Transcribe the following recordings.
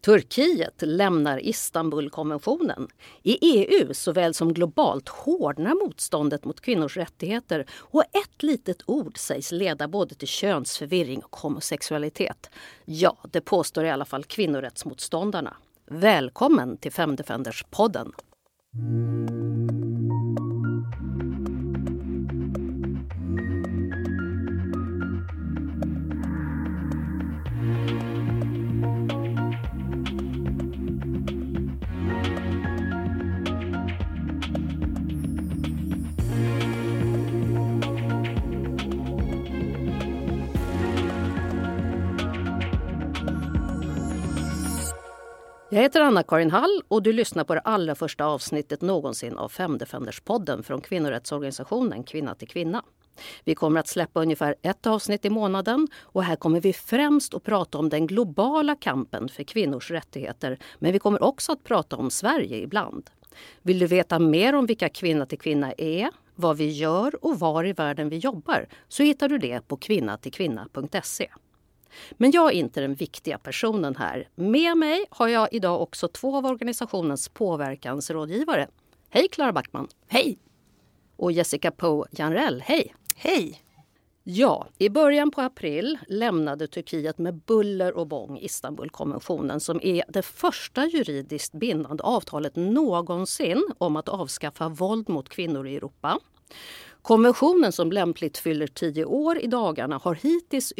Turkiet lämnar Istanbulkonventionen. I EU såväl som globalt hårdnar motståndet mot kvinnors rättigheter och ett litet ord sägs leda både till könsförvirring och homosexualitet. Ja, det påstår i alla fall kvinnorättsmotståndarna. Välkommen till Femdefenders-podden! Jag heter Anna-Karin Hall och du lyssnar på det allra första avsnittet någonsin av Femdefenderspodden från kvinnorättsorganisationen Kvinna till Kvinna. Vi kommer att släppa ungefär ett avsnitt i månaden och här kommer vi främst att prata om den globala kampen för kvinnors rättigheter men vi kommer också att prata om Sverige ibland. Vill du veta mer om vilka Kvinna till Kvinna är, vad vi gör och var i världen vi jobbar så hittar du det på kvinnatillkvinna.se. Men jag är inte den viktiga personen här. Med mig har jag idag också två av organisationens påverkansrådgivare. Hej Klara Backman! Hej! Och Jessica Poe Janrell. Hej! Hej! Ja, i början på april lämnade Turkiet med buller och bång Istanbulkonventionen som är det första juridiskt bindande avtalet någonsin om att avskaffa våld mot kvinnor i Europa. Konventionen som lämpligt fyller tio år i dagarna har hittills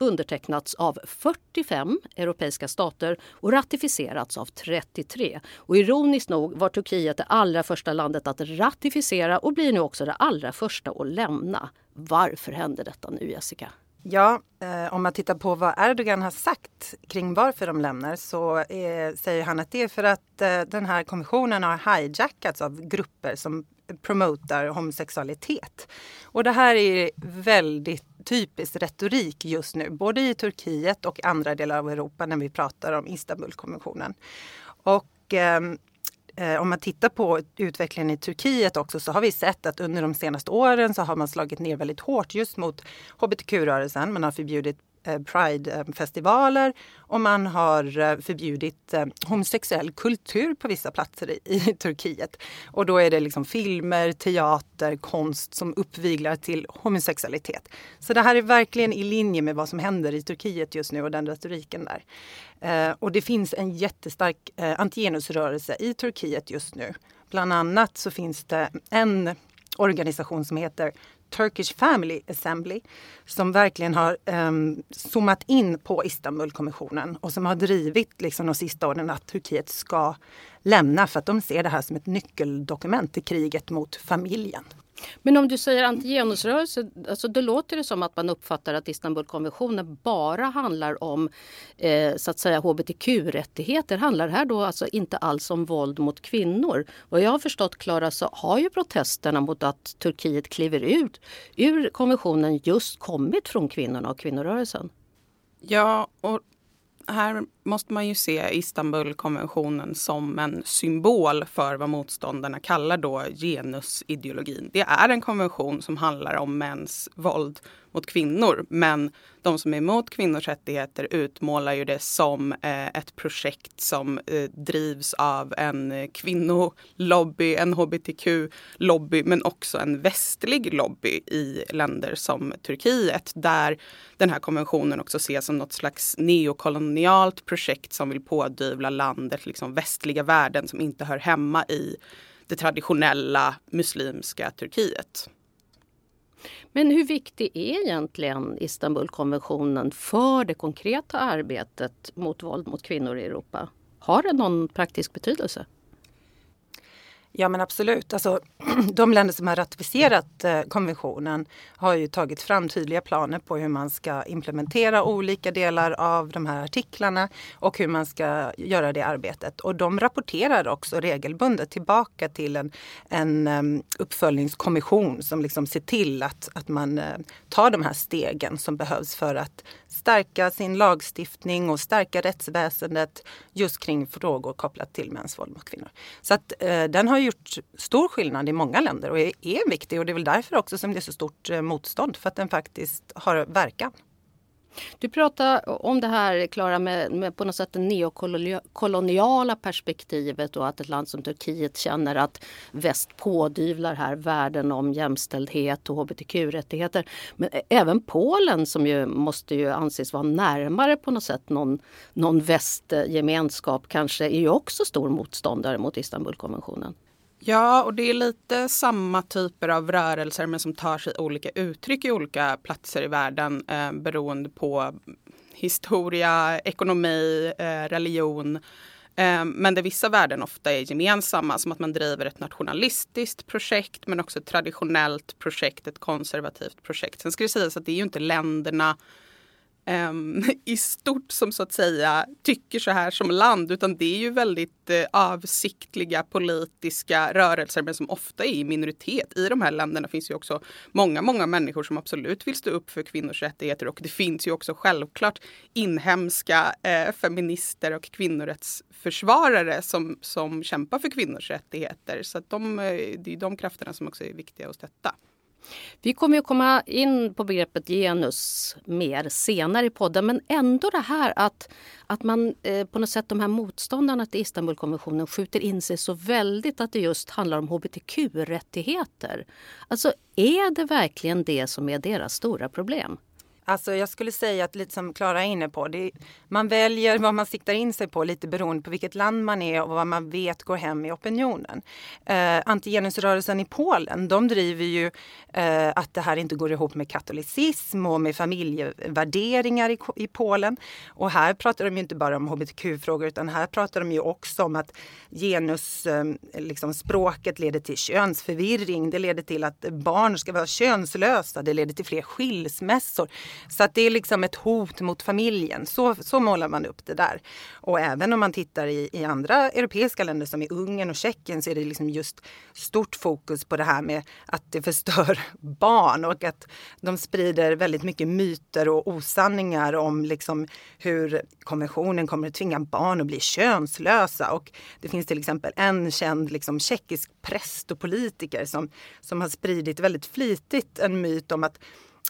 undertecknats av 45 europeiska stater och ratificerats av 33. Och ironiskt nog var Turkiet det allra första landet att ratificera och blir nu också det allra första att lämna. Varför händer detta nu, Jessica? Ja, eh, om man tittar på vad Erdogan har sagt kring varför de lämnar så eh, säger han att det är för att eh, den här konventionen har hijackats av grupper som promotar homosexualitet. Och det här är väldigt typisk retorik just nu, både i Turkiet och andra delar av Europa när vi pratar om Istanbulkonventionen. Och ehm, eh, om man tittar på utvecklingen i Turkiet också så har vi sett att under de senaste åren så har man slagit ner väldigt hårt just mot hbtq-rörelsen. Man har förbjudit Eh, Pride-festivaler och man har eh, förbjudit eh, homosexuell kultur på vissa platser i, Turkiet. Och då är det liksom filmer, teater, konst som uppviglar till homosexualitet. Så det här är verkligen i linje med vad som händer i Turkiet just nu och den retoriken där. och det finns en jättestark antigenusrörelse i Turkiet just nu. Bland annat så finns det en organisation som heter Turkish Family Assembly som verkligen har um, zoomat in på Istanbulkommissionen och som har drivit liksom, de sista åren att Turkiet ska lämna för att de ser det här som ett nyckeldokument i kriget mot familjen. Men om du säger antigenusrörelse, alltså då låter det som att man uppfattar att Istanbulkonventionen bara handlar om eh, så att säga hbtq-rättigheter. Handlar det här då alltså inte alls om våld mot kvinnor? Vad jag har förstått Klara så har ju protesterna mot att Turkiet kliver ut ur konventionen just kommit från kvinnorna och kvinnorörelsen. Ja, och här måste man ju se Istanbulkonventionen som en symbol för vad motståndarna kallar då genusideologin. Det är en konvention som handlar om mäns våld mot kvinnor. Men de som är emot kvinnors rättigheter utmålar ju det som eh, ett projekt som eh, drivs av en kvinnolobby, en hbtq-lobby men också en västlig lobby i länder som Turkiet där den här konventionen också ses som något slags neokolonialt projekt som vill pådyvla landet liksom västliga värden som inte hör hemma i det traditionella muslimska Turkiet. Men hur viktig är egentligen Istanbulkonventionen för det konkreta arbetet mot våld mot kvinnor i Europa? Har det någon praktisk betydelse? Ja men absolut. Alltså, de länder som har ratificerat eh, konventionen har ju tagit fram tydliga planer på hur man ska implementera olika delar av de här artiklarna och hur man ska göra det arbetet. Och de rapporterar också regelbundet tillbaka till en, en um, uppföljningskommission som liksom ser till att, att man uh, tar de här stegen som behövs för att stärka sin lagstiftning och stärka rättsväsendet just kring frågor kopplat till mäns våld mot kvinnor. Så att uh, den har gjort stor skillnad i många länder och är viktig och det är väl därför också som det är så stort eh, motstånd för att den faktiskt har verkan. Du pratar om det här, Klara, med, med, på något sätt det neokoloniala perspektivet och att ett land som Turkiet känner att väst pådyvlar här värden om jämställdhet och hbtq-rättigheter. Men även Polen som ju måste ju anses vara närmare på något sätt någon, någon västgemenskap kanske är ju också stor motståndare mot Istanbulkonventionen. Ja, och det är lite samma typer av rörelser men som tar sig olika uttryck i olika platser i världen eh, beroende på historia, ekonomi, eh, religion. Eh, men där vissa värden ofta är gemensamma, som att man driver ett nationalistiskt projekt men också ett traditionellt projekt, ett konservativt projekt. Sen ska det sägas att det är ju inte länderna Ehm, i stort som så att säga tycker så här som land utan det är ju väldigt eh, avsiktliga politiska rörelser men som ofta är i minoritet. I de här länderna finns ju också många, många människor som absolut vill stå upp för kvinnors rättigheter och det finns ju också självklart inhemska eh, feminister och kvinnorättsförsvarare som, som kämpar för kvinnors rättigheter. Så att de, eh, det är de krafterna som också är viktiga att stötta. Vi kommer att komma in på begreppet genus mer senare i podden men ändå det här att, att man eh, på något sätt de här motståndarna till Istanbulkonventionen skjuter in sig så väldigt att det just handlar om hbtq-rättigheter. Alltså är det verkligen det som är deras stora problem? Alltså jag skulle säga att lite som Klara är inne på, det, man väljer vad man siktar in sig på lite beroende på vilket land man är och vad man vet går hem i opinionen. Eh, antigenusrörelsen i Polen, de driver ju eh, att det här inte går ihop med katolicism och med familjevärderingar i, i Polen. Och här pratar de ju inte bara om hbtq-frågor utan här pratar de ju också om att genusspråket eh, liksom, leder till könsförvirring. Det leder till att barn ska vara könslösa. Det leder till fler skilsmässor. Så att det är liksom ett hot mot familjen. Så, så målar man upp det där. Och även om man tittar i, i andra europeiska länder som i Ungern och Tjeckien så är det liksom just stort fokus på det här med att det förstör barn och att de sprider väldigt mycket myter och osanningar om liksom hur konventionen kommer att tvinga barn att bli könslösa. Och det finns till exempel en känd liksom, tjeckisk präst och politiker som, som har spridit väldigt flitigt en myt om att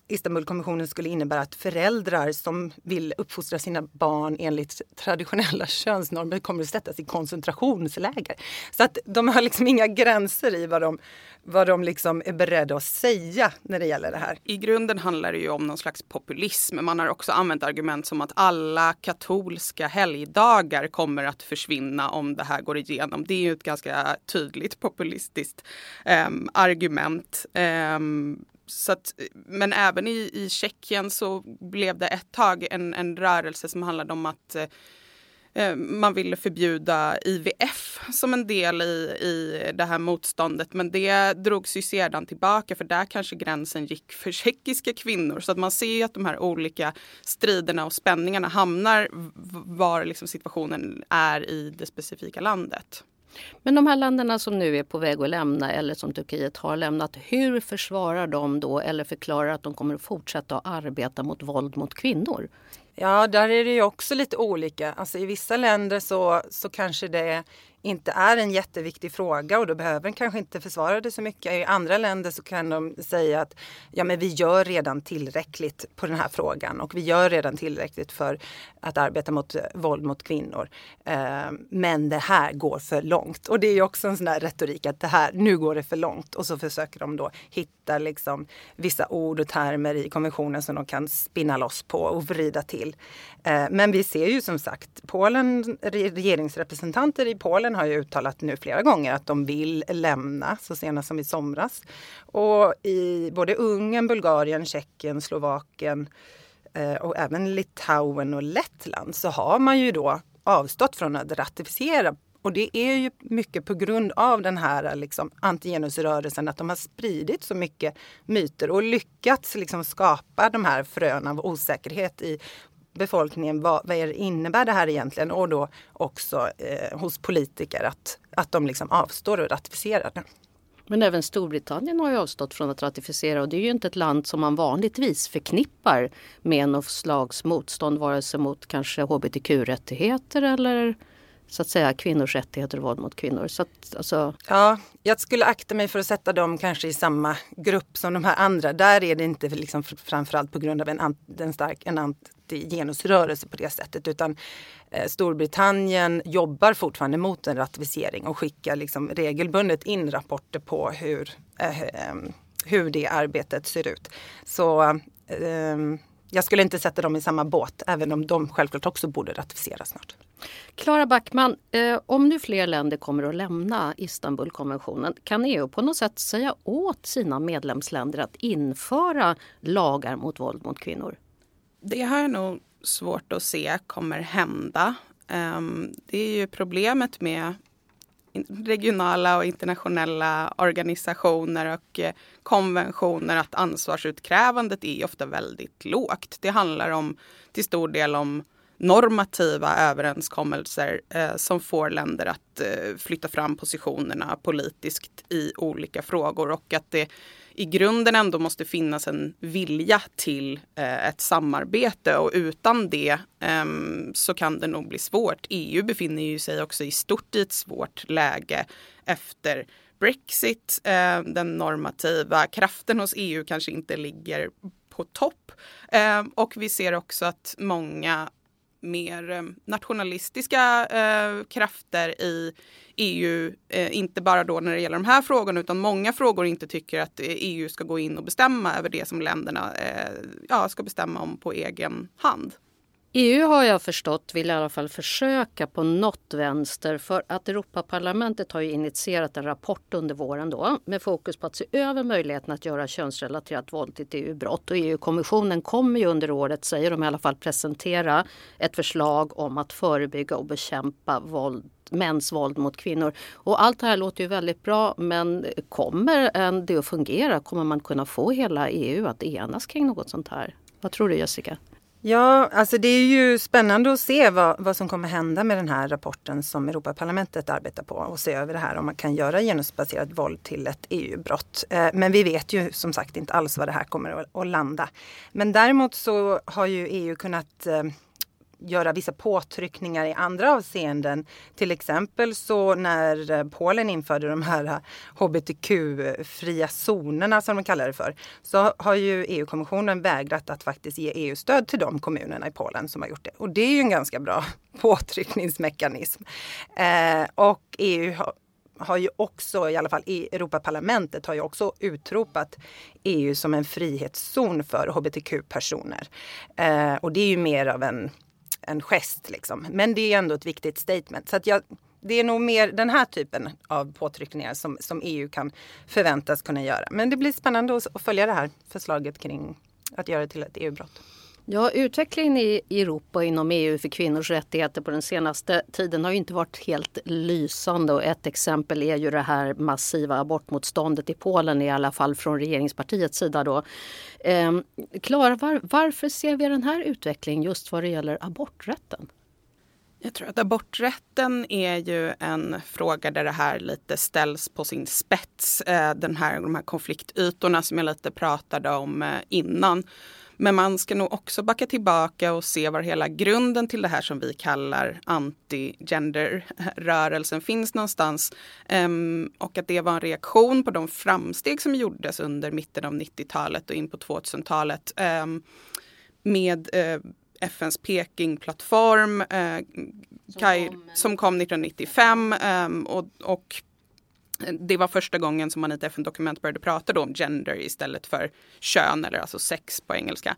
Istanbulkonventionen skulle innebära att föräldrar som vill uppfostra sina barn enligt traditionella könsnormer kommer att sättas i koncentrationsläger. Så att de har liksom inga gränser i vad de, vad de liksom är beredda att säga när det gäller det här. I grunden handlar det ju om någon slags populism. Man har också använt argument som att alla katolska helgdagar kommer att försvinna om det här går igenom. Det är ju ett ganska tydligt populistiskt eh, argument. Eh, så att, men även i, i Tjeckien så blev det ett tag en, en rörelse som handlade om att eh, eh man ville förbjuda IVF som en del i, i det här motståndet. Men det drogs ju sedan tillbaka för där kanske gränsen gick för tjeckiska kvinnor. Så att man ser att de här olika striderna och spänningarna hamnar var liksom situationen är i det specifika landet. Men de här länderna som nu är på väg att lämna eller som Turkiet har lämnat, hur försvarar de då eller förklarar att de kommer att fortsätta att arbeta mot våld mot kvinnor? Ja, där är det ju också lite olika. Alltså, I vissa länder så, så kanske det inte är en jätteviktig fråga och då behöver den kanske inte försvara det så mycket. I andra länder så kan de säga att ja, men vi gör redan tillräckligt på den här frågan och vi gör redan tillräckligt för att arbeta mot eh, våld mot kvinnor. Eh, men det här går för långt. Och det är ju också en sån där retorik att det här, nu går det för långt. Och så försöker de då hitta liksom vissa ord och termer i konventionen som de kan spinna loss på och vrida till. Eh, men vi ser ju som sagt Polen, regeringsrepresentanter i Polen Ungern har ju uttalat nu flera gånger att de vill lämna, så senast som i somras. Och i både Ungern, Bulgarien, Tjeckien, Slovakien eh, och även Litauen och Lettland så har man ju då avstått från att ratificera och det är ju mycket på grund av den här liksom, antigenusrörelsen, att de har spridit så mycket myter och lyckats liksom, skapa de här fröna av osäkerhet i befolkningen vad, vad innebär det här egentligen och då också eh, hos politiker att, att de liksom avstår och ratificerar det. Men även Storbritannien har ju avstått från att ratificera och det är ju inte ett land som man vanligtvis förknippar med något slags motstånd vare sig mot kanske hbtq-rättigheter eller så att säga kvinnors rättigheter och våld mot kvinnor. Så att, alltså... Ja, jag skulle akta mig för att sätta dem kanske i samma grupp som de här andra. Där är det inte liksom framförallt på grund av en, en stark en anti-genusrörelse på det sättet utan eh, Storbritannien jobbar fortfarande mot en ratificering och skickar liksom regelbundet in rapporter på hur, eh, eh, hur det arbetet ser ut. Så eh, jag skulle inte sätta dem i samma båt, även om de självklart också borde ratificera snart. Klara Backman, eh, om nu fler länder kommer att lämna Istanbulkonventionen kan EU på något sätt säga åt sina medlemsländer att införa lagar mot våld mot kvinnor? Det har jag nog svårt att se kommer hända. Um, det är ju problemet med regionala och internationella organisationer och eh, konventioner att ansvarsutkrävandet är ofta väldigt lågt. Det handlar om till stor del om normativa överenskommelser eh, som får länder att eh, flytta fram positionerna politiskt i olika frågor och att det i grunden ändå måste finnas en vilja till eh, ett samarbete och utan det eh, så kan det nog bli svårt. EU befinner ju sig också i stort i ett svårt läge efter Brexit. Eh, den normativa kraften hos EU kanske inte ligger på topp. Eh, och vi ser också att många mer eh, nationalistiska eh, krafter i EU, eh, inte bara då när det gäller de här frågorna utan många frågor inte tycker att eh, EU ska gå in och bestämma över det som länderna eh, ja, ska bestämma om på egen hand. EU har jag förstått vill i alla fall försöka på något vänster för att Europaparlamentet har ju initierat en rapport under våren då med fokus på att se över möjligheten att göra könsrelaterat våld till ett EU-brott. Och EU-kommissionen kommer ju under året, säger de i alla fall, presentera ett förslag om att förebygga och bekämpa våld mäns våld mot kvinnor. Och allt det här låter ju väldigt bra men kommer det att fungera? Kommer man kunna få hela EU att enas kring något sånt här? Vad tror du Jessica? Ja, alltså det är ju spännande att se vad, vad som kommer hända med den här rapporten som Europaparlamentet arbetar på och se över det här om man kan göra genusbaserat våld till ett EU-brott. Eh, men vi vet ju som sagt inte alls vad det här kommer att, landa. Men däremot så har ju EU kunnat eh, göra vissa påtryckningar i andra avseenden. Till exempel så när eh, Polen införde de här eh, hbtq-fria zonerna som de kallar det för, så har ju EU-kommissionen vägrat att faktiskt ge EU-stöd till de kommunerna i Polen som har gjort det. Och det är ju en ganska bra påtryckningsmekanism. Eh, och EU har, har ju också, i alla fall i Europaparlamentet, har ju också utropat EU som en frihetszon för hbtq-personer. Eh, och det är ju mer av en en gest. Liksom. Men det är ändå ett viktigt statement. Så att jag, det är nog mer den här typen av påtryckningar som, som EU kan förväntas kunna göra. Men det blir spännande att, att följa det här förslaget kring att göra det till ett EU-brott. Ja, utvecklingen i Europa och inom EU för kvinnors rättigheter på den senaste tiden har ju inte varit helt lysande. Och ett exempel är ju det här massiva abortmotståndet i Polen, i alla fall från regeringspartiets sida. Då. Eh, Klara, var, varför ser vi den här utvecklingen just vad det gäller aborträtten? Jag tror att aborträtten är ju en fråga där det här lite ställs på sin spets. Eh, den här, de här konfliktytorna som jag lite pratade om eh, innan. Men man ska nog också backa tillbaka och se var hela grunden till det här som vi kallar anti-gender-rörelsen finns någonstans. Um, och att det var en reaktion på de framsteg som gjordes under mitten av 90-talet och in på 2000-talet. Um, ehm, med uh, FNs Peking-plattform uh, som, som, kom 1995 um, och, och det var första gången som man i ett FN-dokument började prata om gender istället för kön eller alltså sex på engelska.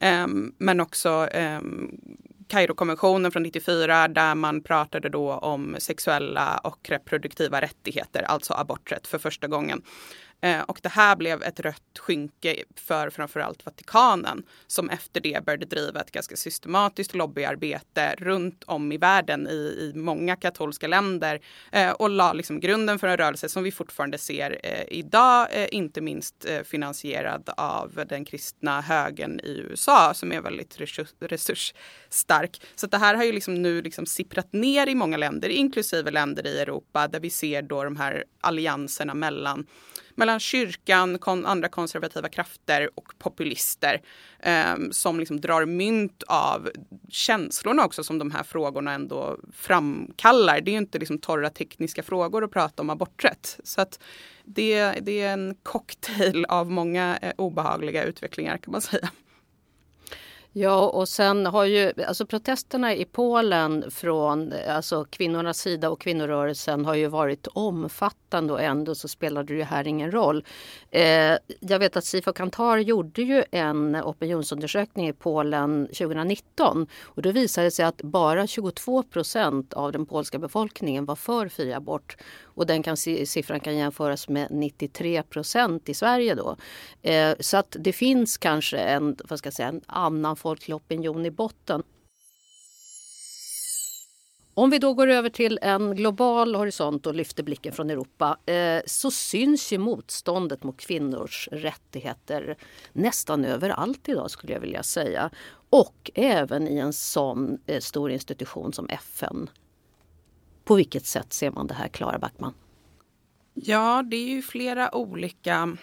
Um, men också um, Kairokonventionen från 94 där man pratade då om sexuella och reproduktiva rättigheter, alltså aborträtt för första gången. Eh, och det här blev ett rött skynke för framförallt Vatikanen som efter det började driva ett ganska systematiskt lobbyarbete runt om i världen i, i många katolska länder eh, och la liksom grunden för en rörelse som vi fortfarande ser eh, idag, eh, inte minst eh, finansierad av den kristna högern i USA som är väldigt resurs, resursstark. Så det här har ju liksom nu liksom sipprat ner i många länder, inklusive länder i Europa där vi ser då de här allianserna mellan mellan kyrkan, kon, andra konservativa krafter och populister eh, som liksom drar mynt av känslorna också som de här frågorna ändå framkallar. Det är ju inte liksom torra tekniska frågor att prata om aborträtt. Så att det, det är en cocktail av många eh, obehagliga utvecklingar kan man säga. Ja, och sen har ju alltså protesterna i Polen från alltså kvinnornas sida och kvinnorörelsen har ju varit omfattande och ändå så spelade det här ingen roll. Eh, jag vet att Sifo Kantar gjorde ju en opinionsundersökning i Polen 2019 och då visade det sig att bara 22 procent av den polska befolkningen var för fri abort och den kan, siffran kan jämföras med 93 procent i Sverige då. Eh, så att det finns kanske en, vad ska jag säga, en annan folklig opinion i botten. Om vi då går över till en global horisont och lyfter blicken från Europa eh, så syns ju motståndet mot kvinnors rättigheter nästan överallt idag skulle jag vilja säga. Och även i en sån eh, stor institution som FN. På vilket sätt ser man det här, Klara Backman? Ja, det är ju flera olika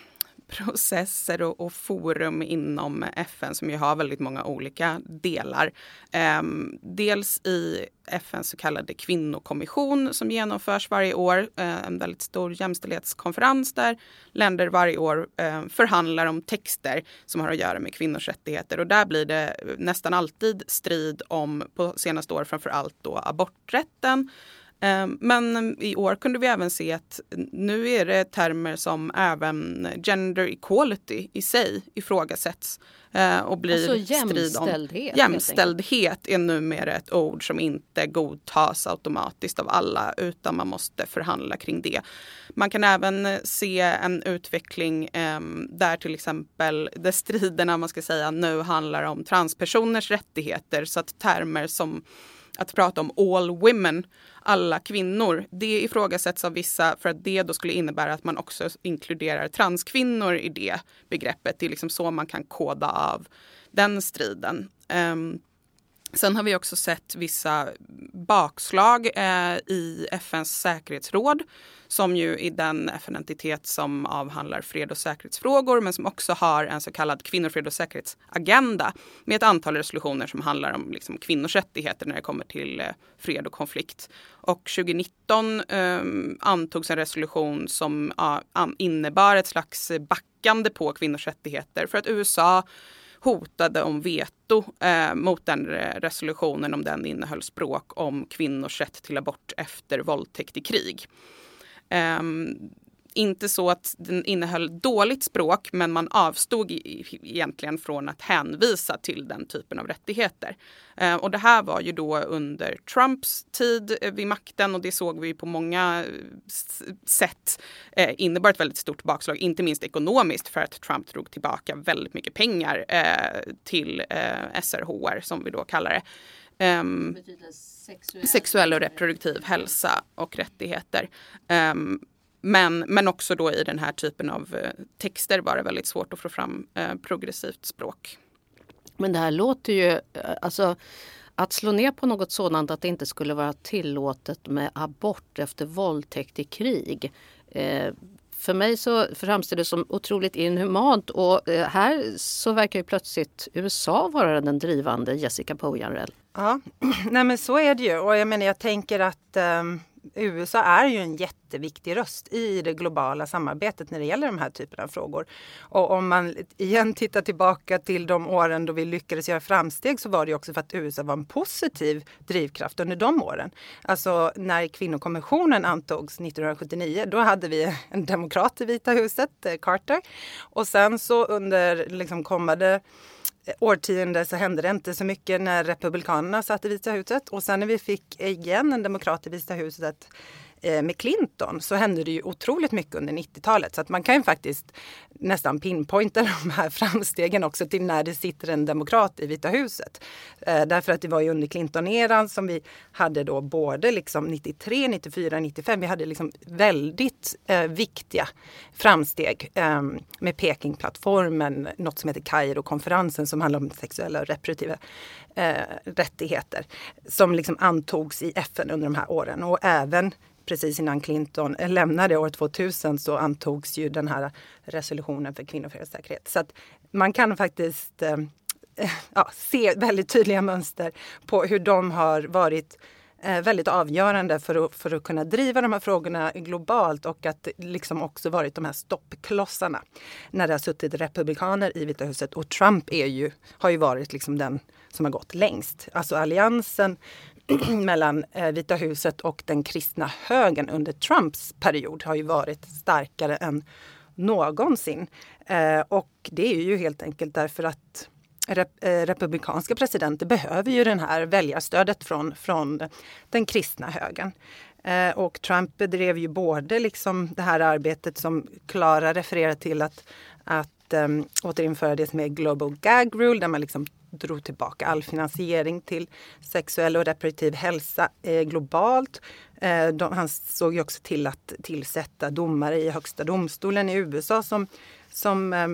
processer och, och, forum inom FN som ju har väldigt många olika delar. Ehm, dels i FNs så kallade kvinnokommission som genomförs varje år. Eh, en väldigt stor jämställdhetskonferens där länder varje år eh, förhandlar om texter som har att göra med kvinnors rättigheter. Och där blir det nästan alltid strid om, på senaste år framför allt då aborträtten men i år kunde vi även se att nu är det termer som även gender equality i sig ifrågasätts eh, och blir alltså strid om. Jämställdhet är numera ett ord som inte godtas automatiskt av alla utan man måste förhandla kring det. Man kan även se en utveckling eh, där till exempel där striderna man ska säga nu handlar om transpersoners rättigheter så att termer som att prata om all women, alla kvinnor, det ifrågasätts av vissa för att det då skulle innebära att man också inkluderar transkvinnor i det begreppet. Det är liksom så man kan koda av den striden. Um, Sen har vi också sett vissa bakslag eh, i FNs säkerhetsråd som ju är den FN-entitet som avhandlar fred och säkerhetsfrågor men som också har en så kallad kvinnofred och säkerhetsagenda med ett antal resolutioner som handlar om liksom, kvinnors rättigheter när det kommer till eh, fred och konflikt. Och 2019 eh, antogs en resolution som uh, innebar ett slags backande på kvinnors rättigheter för att USA hotade om veto eh, mot den resolutionen om den innehöll språk om kvinnors rätt till abort efter våldtäkt i krig. Um, inte så att den innehöll dåligt språk men man avstod egentligen från att hänvisa till den typen av rättigheter. Ehm, och det här var ju då under Trumps tid eh, vid makten och det såg vi på många eh, sätt eh, innebar ett väldigt stort bakslag, inte minst ekonomiskt för att Trump drog tillbaka väldigt mycket pengar till SRHR som vi då kallar det. Um, sexuell, sexuell och reproduktiv hälsa och rättigheter. Um, men, men också då i den här typen av eh, texter var det väldigt svårt att få fram eh, progressivt språk. Men det här låter ju, eh, alltså att slå ner på något sådant att det inte skulle vara tillåtet med abort efter våldtäkt i krig. Eh, för mig så framstår det som otroligt inhumant och eh, här så verkar ju plötsligt USA vara den drivande Jessica Pojanrell. Ja, nej men så är det ju och jag menar jag tänker att um USA är ju en jätteviktig röst i det globala samarbetet när det gäller de här typerna av frågor. Och om man igen tittar tillbaka till de åren då vi lyckades göra framsteg så var det också för att USA var en positiv drivkraft under de åren. Alltså när kvinnokonventionen antogs 1979, då hade vi en demokrat i Vita huset, eh, Carter. Och sen så under liksom kommande årtionde så hände det inte så mycket när Republikanerna satt i Vita huset. Och sen när vi fick igen en demokrat i Vita huset Eh, med Clinton så hände det ju otroligt mycket under 90-talet. Så att man kan ju faktiskt nästan pinpointa de här framstegen också till när det sitter en demokrat i Vita huset. Eh, därför att det var ju under Clinton-eran som vi hade då både liksom 93, 94, 95. Vi hade liksom väldigt eh, viktiga framsteg eh, med Pekingplattformen, något som heter Kairo-konferensen som handlar om sexuella och reproduktiva eh, rättigheter som liksom antogs i FN under de här åren och även precis innan Clinton lämnade år 2000 så antogs ju den här resolutionen för kvinnofred säkerhet. Så att man kan faktiskt eh, ja, se väldigt tydliga mönster på hur de har varit eh, väldigt avgörande för att, för att kunna driva de här frågorna globalt och att liksom också varit de här stoppklossarna när det har suttit republikaner i Vita huset. Och Trump är ju, har ju varit liksom den som har gått längst. Alltså alliansen mellan eh, Vita huset och den kristna högern under Trumps period har ju varit starkare än någonsin. Eh, och det är ju helt enkelt därför att rep eh, republikanska presidenter behöver ju det här väljarstödet från, från den kristna högern. Eh, och Trump bedrev ju både liksom det här arbetet som Klara refererar till att, att ehm, återinföra det som är Global Gag Rule där man liksom drog tillbaka all finansiering till sexuell och reproduktiv hälsa eh, globalt. Eh, de, han såg ju också till att tillsätta domare i högsta domstolen i USA som, som eh,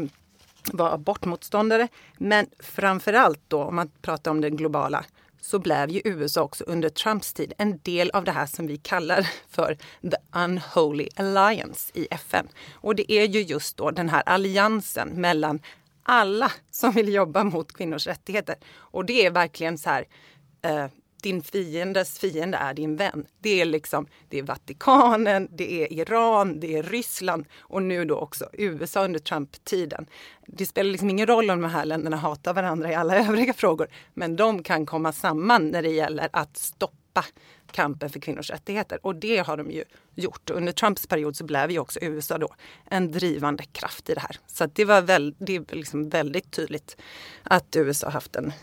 var abortmotståndare. Men framför allt då, om man pratar om det globala, så blev ju USA också under Trumps tid en del av det här som vi kallar för the unholy alliance i FN. Och det är ju just då den här alliansen mellan alla som vill jobba mot kvinnors rättigheter. Och det är verkligen så här, eh, din fiendes fiende är din vän. Det är liksom, det är Vatikanen, det är Iran, det är Ryssland och nu då också USA under Trump-tiden. Det spelar liksom ingen roll om de här länderna hatar varandra i alla övriga frågor, men de kan komma samman när det gäller att stoppa kampen för kvinnors rättigheter. Och det har de ju gjort. Under Trumps period så blev ju också USA då en drivande kraft i det här. Så det var väl, det är liksom väldigt tydligt att USA haft en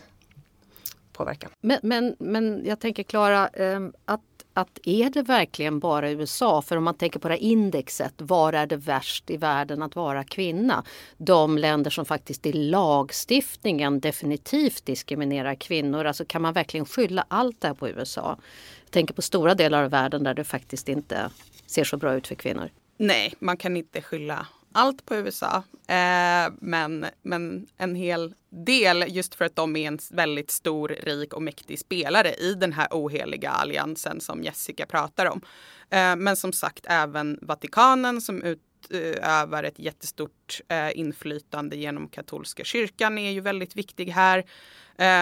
påverkan. Men, men, men jag tänker Klara, ehm, att att är det verkligen bara USA? För om man tänker på det här indexet, var är det värst i världen att vara kvinna? De länder som faktiskt i lagstiftningen definitivt diskriminerar kvinnor, alltså kan man verkligen skylla allt det här på USA? Jag tänker på stora delar av världen där det faktiskt inte ser så bra ut för kvinnor. Nej, man kan inte skylla allt på USA. Eh, men, men en hel del just för att de är en väldigt stor, rik och mäktig spelare i den här oheliga alliansen som Jessica pratar om. Eh, men som sagt även Vatikanen som utövar ett jättestort eh, inflytande genom katolska kyrkan är ju väldigt viktig här.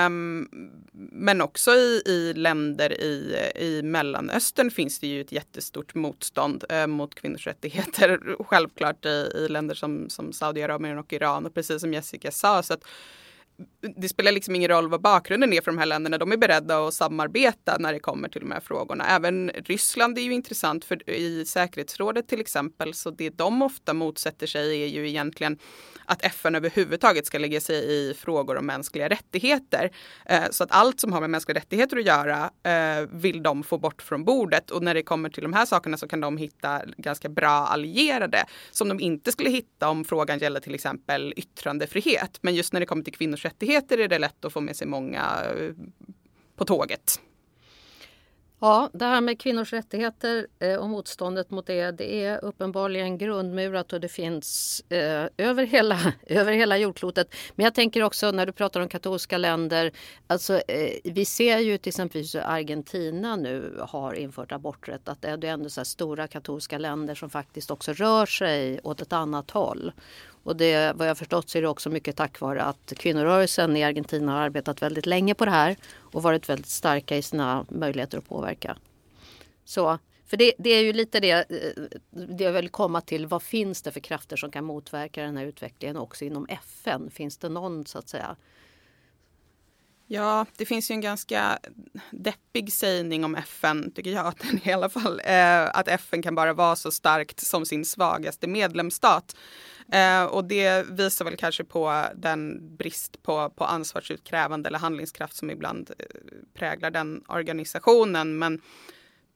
Um, men också i, i länder i, i Mellanöstern finns det ju ett jättestort motstånd eh, mot kvinnors rättigheter. Självklart i, i länder som, som Saudiarabien och Iran. Och precis som Jessica sa, så att det spelar liksom ingen roll vad bakgrunden är för de här länderna. De är beredda att samarbeta när det kommer till de här frågorna. Även Ryssland är ju intressant för i säkerhetsrådet till exempel. Så det de ofta motsätter sig är ju egentligen att FN överhuvudtaget ska lägga sig i frågor om mänskliga rättigheter. Eh, så att allt som har med mänskliga rättigheter att göra eh, vill de få bort från bordet. Och när det kommer till de här sakerna så kan de hitta ganska bra allierade som de inte skulle hitta om frågan gäller till exempel yttrandefrihet. Men just när det kommer till kvinnors rättigheter är det lätt att få med sig många eh, på tåget. Ja, det här med kvinnors rättigheter eh, och motståndet mot det, det är uppenbarligen grundmurat och det finns eh, över, hela, över hela jordklotet. Men jag tänker också när du pratar om katolska länder, alltså eh, vi ser ju till exempel Argentina nu har infört aborträtt, att det är ändå så stora katolska länder som faktiskt också rör sig åt ett annat håll. Och det, vad jag förstått så är det också mycket tack vare att kvinnorörelsen i Argentina har arbetat väldigt länge på det här och varit väldigt starka i sina möjligheter att påverka. Så, för det, det är ju lite det, eh, det jag vill komma till. Vad finns det för krafter som kan motverka den här utvecklingen också inom FN? Finns det någon så att säga Ja, det finns ju en ganska deppig sägning om FN, tycker jag i alla fall. Eh, att FN kan bara vara så starkt som sin svagaste medlemsstat. Eh, och det visar väl kanske på den brist på, på ansvarsutkrävande eller handlingskraft som ibland eh, präglar den organisationen. Men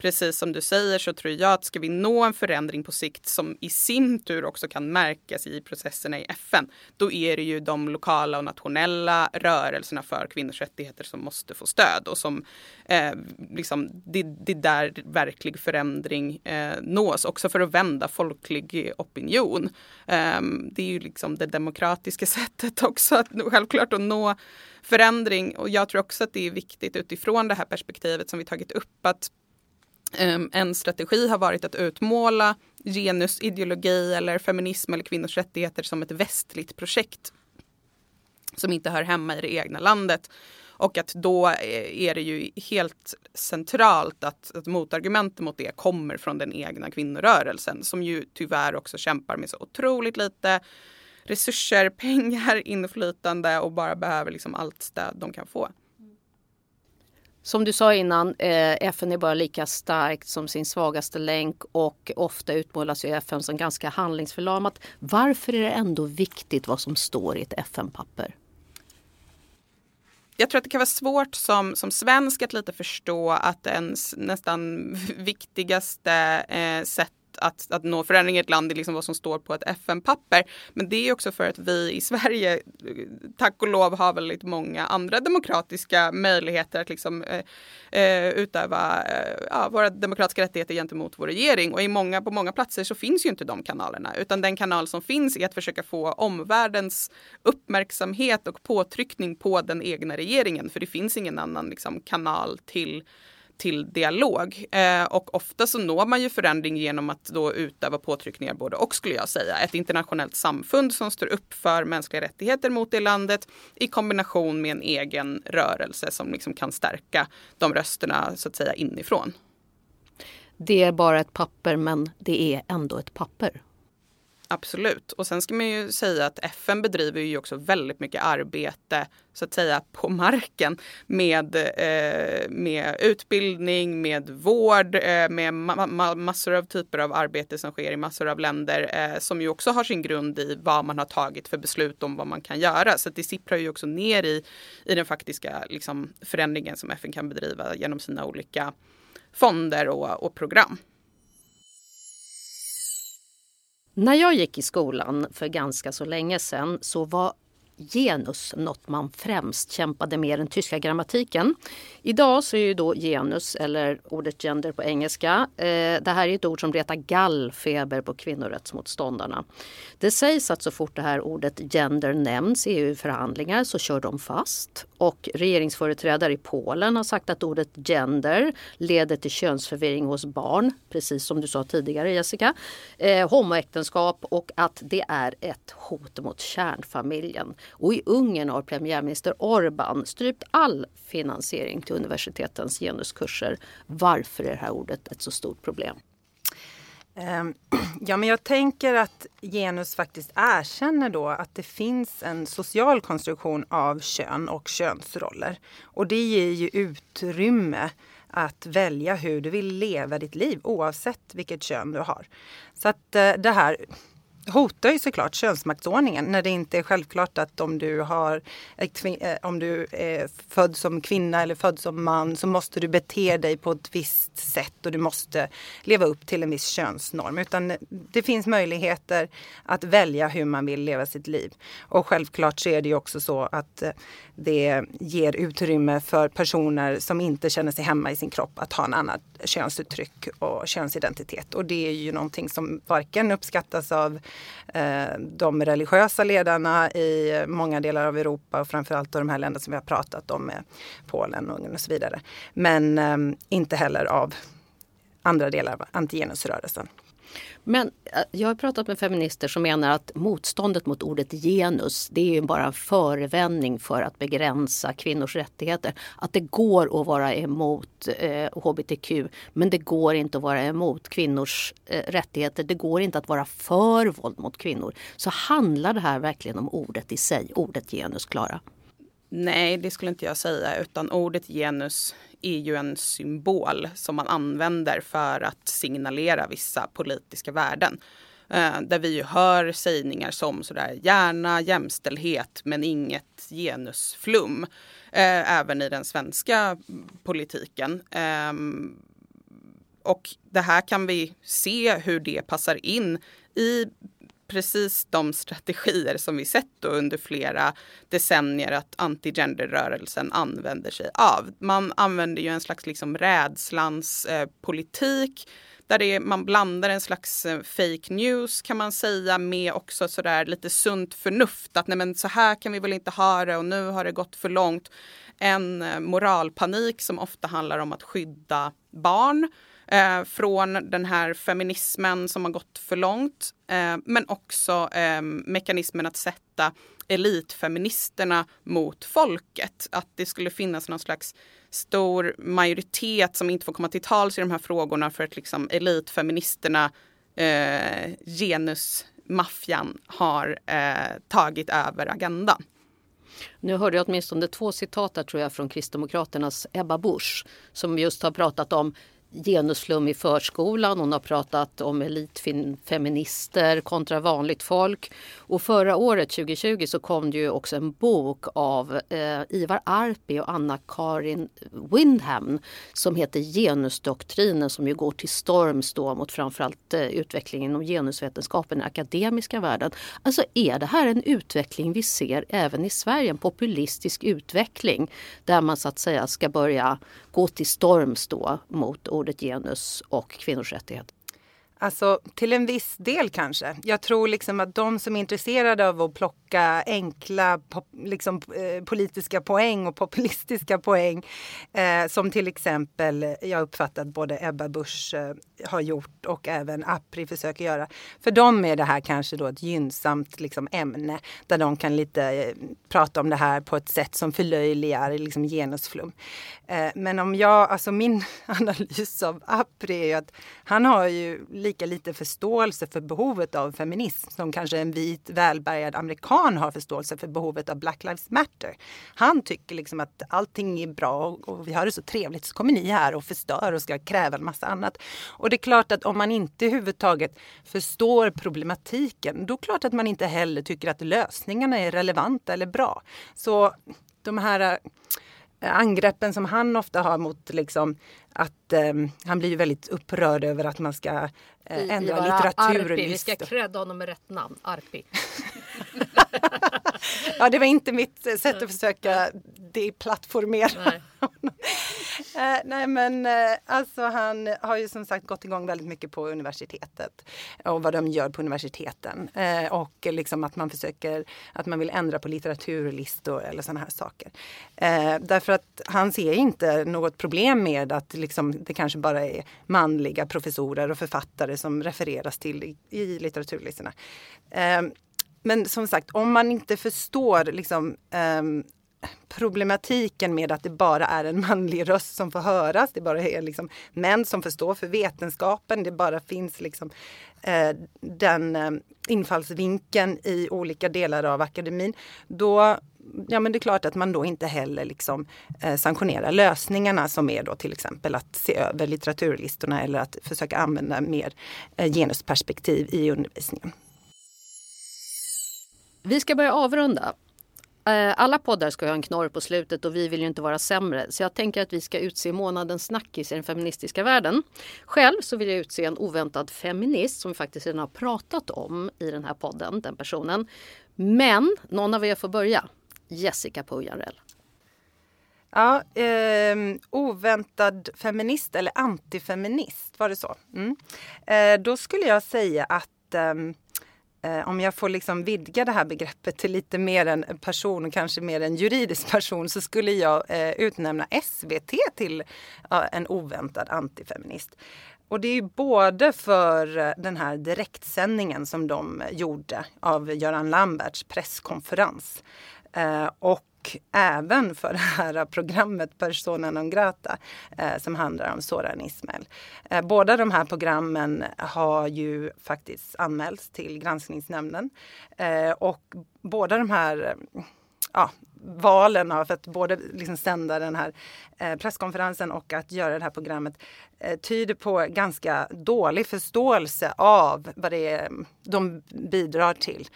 precis som du säger så tror jag att ska vi nå en förändring på sikt som i sin tur också kan märkas i processerna i FN, då är det ju de lokala och nationella rörelserna för kvinnors rättigheter som måste få stöd och som eh, liksom, det, det där verklig förändring eh, nås, också för att vända folklig opinion. Eh, det är ju liksom det demokratiska sättet också, att, självklart att nå förändring och jag tror också att det är viktigt utifrån det här perspektivet som vi tagit upp att Ehm, en strategi har varit att utmåla genusideologi eller feminism eller kvinnors rättigheter som ett västligt projekt som inte hör hemma i det egna landet. Och att då eh, är det ju helt centralt att, att motargumentet mot det kommer från den egna kvinnorörelsen som ju tyvärr också kämpar med så otroligt lite resurser, pengar, inflytande och bara behöver liksom allt stöd de kan få. Som du sa innan, eh, FN är bara lika starkt som sin svagaste länk och ofta utmålas ju FN som ganska handlingsförlamat. Varför är det ändå viktigt vad som står i ett FN-papper? jag tror att det kan vara svårt som, som svensk att lite förstå att ens nästan viktigaste eh, sätt att, att nå förändring i ett land är liksom vad som står på ett FN-papper. Men det är också för att vi i Sverige, eh, tack och lov, har väldigt många andra demokratiska möjligheter att liksom, eh, eh, utöva eh, ja, våra demokratiska rättigheter gentemot vår regering. Och i många, på många platser så finns ju inte de kanalerna, utan den kanal som finns är att försöka få omvärldens uppmärksamhet och påtryckning på den egna regeringen. För det finns ingen annan liksom, kanal till till dialog. Eh, och ofta så når man ju förändring genom att då utöva påtryckningar både och skulle jag säga. Ett internationellt samfund som står upp för mänskliga rättigheter mot det landet i kombination med en egen rörelse som liksom kan stärka de rösterna så att säga inifrån. Det är bara ett papper men det är ändå ett papper. Absolut. Och sen ska man ju säga att FN bedriver ju också väldigt mycket arbete så att säga på marken med, eh, med utbildning, med vård, eh, med ma ma massor av typer av arbete som sker i massor av länder eh, som ju också har sin grund i vad man har tagit för beslut om vad man kan göra. Så det sipprar ju också ner i, i den faktiska liksom, förändringen som FN kan bedriva genom sina olika fonder och, och program. När jag gick i skolan för ganska så länge sedan så var genus något man främst kämpade med den tyska grammatiken. Idag så är ju då genus, eller ordet gender på engelska, eh, det här är ett ord som retar gallfeber på kvinnorättsmotståndarna. Det sägs att så fort det här ordet gender nämns i EU-förhandlingar så kör de fast. Och regeringsföreträdare i Polen har sagt att ordet gender leder till könsförvirring hos barn, precis som du sa tidigare Jessica. Eh, homoäktenskap och att det är ett hot mot kärnfamiljen. Och i Ungern har premiärminister Orbán strypt all finansiering till universitetens genuskurser. Varför är det här ordet ett så stort problem? Ehm, ja, men jag tänker att genus faktiskt erkänner då att det finns en social konstruktion av kön och könsroller. Och det ger ju utrymme att välja hur du vill leva ditt liv oavsett vilket kön du har. Så att eh, det här hotar ju såklart könsmaktsordningen när det inte är självklart att om du, har, eh, om du är född som kvinna eller född som man så måste du bete dig på ett visst sätt och du måste leva upp till en viss könsnorm. Utan det finns möjligheter att välja hur man vill leva sitt liv. Och självklart så är det ju också så att eh, det ger utrymme för personer som inte känner sig hemma i sin kropp att ha en annan könsuttryck och könsidentitet. Och det är ju någonting som varken uppskattas av Eh, de religiösa ledarna i många delar av Europa och framförallt de här länderna som vi har pratat om med Polen, Ungern och så vidare. Men ehm, inte heller av andra delar av antigenusrörelsen. Men eh, jag har pratat med feminister som menar att motståndet mot ordet genus det är bara en förevändning för att begränsa kvinnors rättigheter. Att det går att vara emot eh, hbtq men det går inte att vara emot kvinnors eh, rättigheter. Det går inte att vara för våld mot kvinnor. Så handlar det här verkligen om ordet i sig, ordet genus, Klara? Nej, det skulle inte jag säga, utan ordet genus är ju en symbol som man använder för att signalera vissa politiska värden. Eh, där vi ju hör sägningar som sådär gärna jämställdhet men inget genusflum. Eh, även i den svenska politiken. Eh, och det här kan vi se hur det passar in i precis de strategier som vi sett under flera decennier att anti-gender-rörelsen använder sig av. Man använder ju en slags liksom rädslans eh, politik där det är, man blandar en slags eh, fake news kan man säga med också sådär lite sunt förnuft. Att nej men så här kan vi väl inte ha det och nu har det gått för långt. En eh, moralpanik som ofta handlar om att skydda barn Eh, från den här feminismen som har gått för långt eh, men också eh, mekanismen att sätta elitfeministerna mot folket. Att det skulle finnas någon slags stor majoritet som inte får komma till tals i de här frågorna för att liksom elitfeministerna, eh, genusmaffian, har eh, tagit över agendan. Nu hörde jag åtminstone två citat där, tror jag, från Kristdemokraternas Ebba Busch som just har pratat om genusflum i förskolan. Hon har pratat om elitfeminister kontra vanligt folk. Och förra året, 2020, så kom det ju också en bok av eh, Ivar Arpi och Anna-Karin Windham som heter Genusdoktrinen som ju går till storms då mot framförallt eh, utvecklingen inom genusvetenskapen i den akademiska världen. Alltså är det här en utveckling vi ser även i Sverige? En populistisk utveckling där man så att säga ska börja gå till storms då mot ordet genus och kvinnors rättigheter? Alltså till en viss del kanske. Jag tror liksom att de som är intresserade av att plocka enkla pop, liksom, eh, politiska poäng och populistiska poäng eh, som till exempel jag uppfattat både Ebba Busch eh, har gjort och även Apri försöker göra. För dem är det här kanske då ett gynnsamt liksom, ämne där de kan lite eh, prata om det här på ett sätt som förlöjligar liksom, genusflum. Eh, men om jag, alltså min analys av Apri är ju att han har ju lika lite förståelse för behovet av feminism som kanske en vit välbärgad amerikan har förståelse för behovet av Black Lives Matter. Han tycker liksom att allting är bra och vi har det så trevligt så kommer ni här och förstör och ska kräva en massa annat. Och det är klart att om man inte överhuvudtaget förstår problematiken, då är det klart att man inte heller tycker att lösningarna är relevanta eller bra. Så de här angreppen som han ofta har mot liksom, att eh, han blir väldigt upprörd över att man ska eh, ändra litteraturen. Vi ska credda honom med rätt namn, Arpi. ja, det var inte mitt sätt att försöka deplattformera Nej. eh, nej men eh, alltså han har ju som sagt gått igång väldigt mycket på universitetet och vad de gör på universiteten. Eh, och liksom att man försöker, att man vill ändra på litteraturlistor eller sådana här saker. Eh, därför att han ser inte något problem med att liksom, det kanske bara är manliga professorer och författare som refereras till i, i litteraturlistorna. Men som sagt, om man inte förstår liksom, um, problematiken med att det bara är en manlig röst som får höras. Det bara är liksom män som får stå för vetenskapen. Det bara finns liksom, eh, den eh, infallsvinkeln i olika delar av akademin. Då ja, men det är klart att man då inte heller liksom, eh, sanktionerar lösningarna som är då till exempel att se över litteraturlistorna eller att försöka använda mer eh, genusperspektiv i undervisningen. Vi ska börja avrunda. Eh, alla poddar ska ha en knorr på slutet och vi vill ju inte vara sämre. Så jag tänker att vi ska utse månadens snackis i den feministiska världen. Själv så vill jag utse en oväntad feminist som vi faktiskt redan har pratat om i den här podden, den personen. Men någon av er får börja. Jessica Pujanrell. Ja, eh, oväntad feminist eller antifeminist, var det så? Mm. Eh, då skulle jag säga att Eh, Eh, om jag får liksom vidga det här begreppet till lite mer en person, kanske mer en juridisk person, så skulle jag eh, utnämna SVT till en oväntad antifeminist. Och det är ju både för eh, den här direktsändningen som de gjorde av Göran Lamberts presskonferens och och även för det här programmet Persona non grata eh, som handlar om Soran Ismail. Eh, båda de här programmen har ju faktiskt anmälts till granskningsnämnden eh, och båda de här eh, ja, valen av att både liksom sända den här eh, presskonferensen och att göra det här programmet eh, tyder på ganska dålig förståelse av vad det är de bidrar till.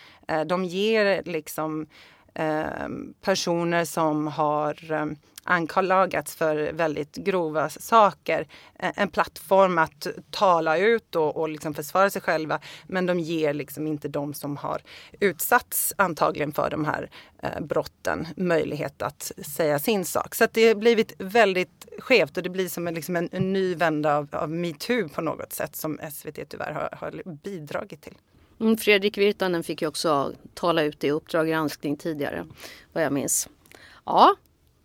De ger liksom Eh, Ehm, personer som har ehm, anklagats för väldigt grova saker e-, en plattform att tala ut och, och liksom försvara sig själva. Men de ger liksom inte de som har utsatts antagligen för de här eh, brotten möjlighet att säga sin sak. Så det har blivit väldigt skevt och det blir som en, liksom en, en ny vända av, av metoo på något sätt som SVT tyvärr har, har bidragit till. Mm, Fredrik Virtanen fick ju också tala ut i Uppdrag granskning tidigare, vad jag minns. Ja,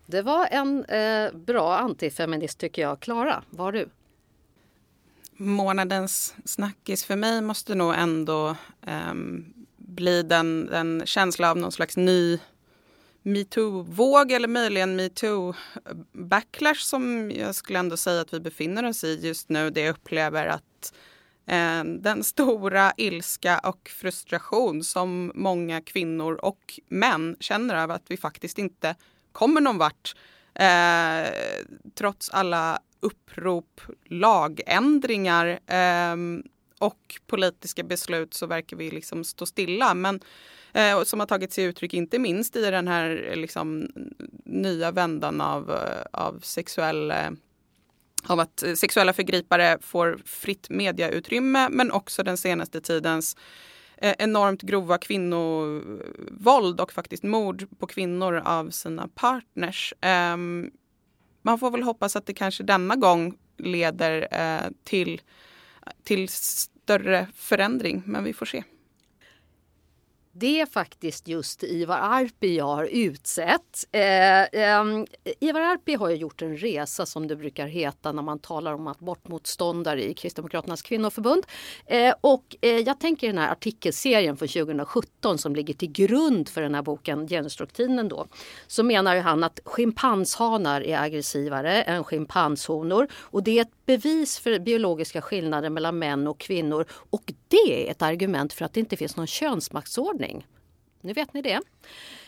det var en eh, bra antifeminist tycker jag. Klara, var du? månadens snackis för mig måste nog ändå eh, bli den, den känsla av någon slags ny metoo-våg eller möjligen metoo-backlash som jag skulle ändå säga att vi befinner oss i just nu. Det jag upplever att eh, Eh, den stora ilska och frustration som många kvinnor och män känner över att vi faktiskt inte kommer någon vart eh, trots alla upprop, lagändringar eh, och politiska beslut så verkar vi liksom stå stilla. Men eh, som har tagit sig uttryck inte minst i den här liksom, nya vändan av, eh, av sexuell eh, av att eh, sexuella förgripare får fritt mediautrymme men också den senaste tidens eh, enormt grova kvinnovåld och faktiskt mord på kvinnor av sina partners. Ehm, man får väl hoppas att det kanske denna gång leder eh, till, till större förändring, men vi får se. Det är faktiskt just Ivar Arpi jag har utsett. Eh, eh, Ivar Arpi har ju gjort en resa som det brukar heta när man talar om abortmotståndare i Kristdemokraternas kvinnoförbund. Eh, och eh, jag tänker den här artikelserien från 2017 som ligger till grund för den här boken Genusdoktrinen då. Så menar ju han att schimpanshanar är aggressivare än schimpanshonor och det är ett bevis för biologiska skillnader mellan män och kvinnor och det är ett argument för att det inte finns någon könsmaktsordning. Nu vet ni det.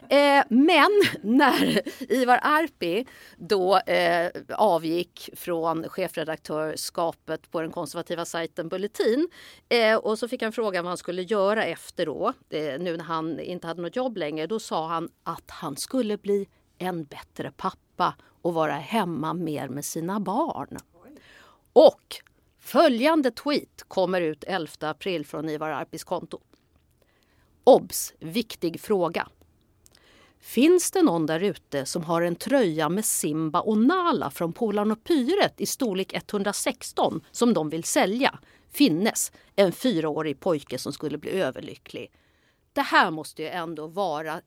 Eh, men när Ivar Arpi då eh, avgick från chefredaktörskapet på den konservativa sajten Bulletin eh, och så fick han frågan vad han skulle göra efter då, eh, nu när han inte hade något jobb längre. Då sa han att han skulle bli en bättre pappa och vara hemma mer med sina barn. Och följande tweet kommer ut 11 april från Ivar Arpis konto. Obs! Viktig fråga. Finns det någon där ute som har en tröja med Simba och Nala från Polarn och Pyret i storlek 116 som de vill sälja? Finnes en fyraårig pojke som skulle bli överlycklig. Det här måste ju ändå vara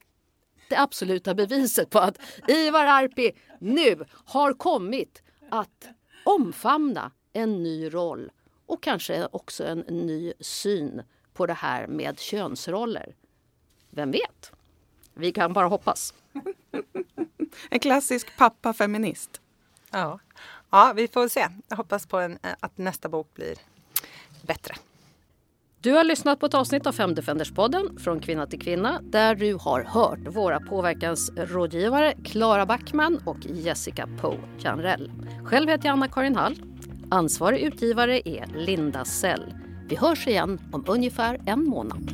det absoluta beviset på att Ivar Arpi nu har kommit att omfamna en ny roll och kanske också en ny syn på det här med könsroller. Vem vet? Vi kan bara hoppas. en klassisk pappa-feminist. Ja. ja, vi får se. Jag hoppas på en, att nästa bok blir bättre. Du har lyssnat på ett avsnitt av Femdefenders-podden från kvinna till kvinna där du har hört våra påverkansrådgivare Klara Backman och Jessica Poe Janrell. Själv heter jag Anna-Karin Hall. Ansvarig utgivare är Linda Sell. Vi hörs igen om ungefär en månad.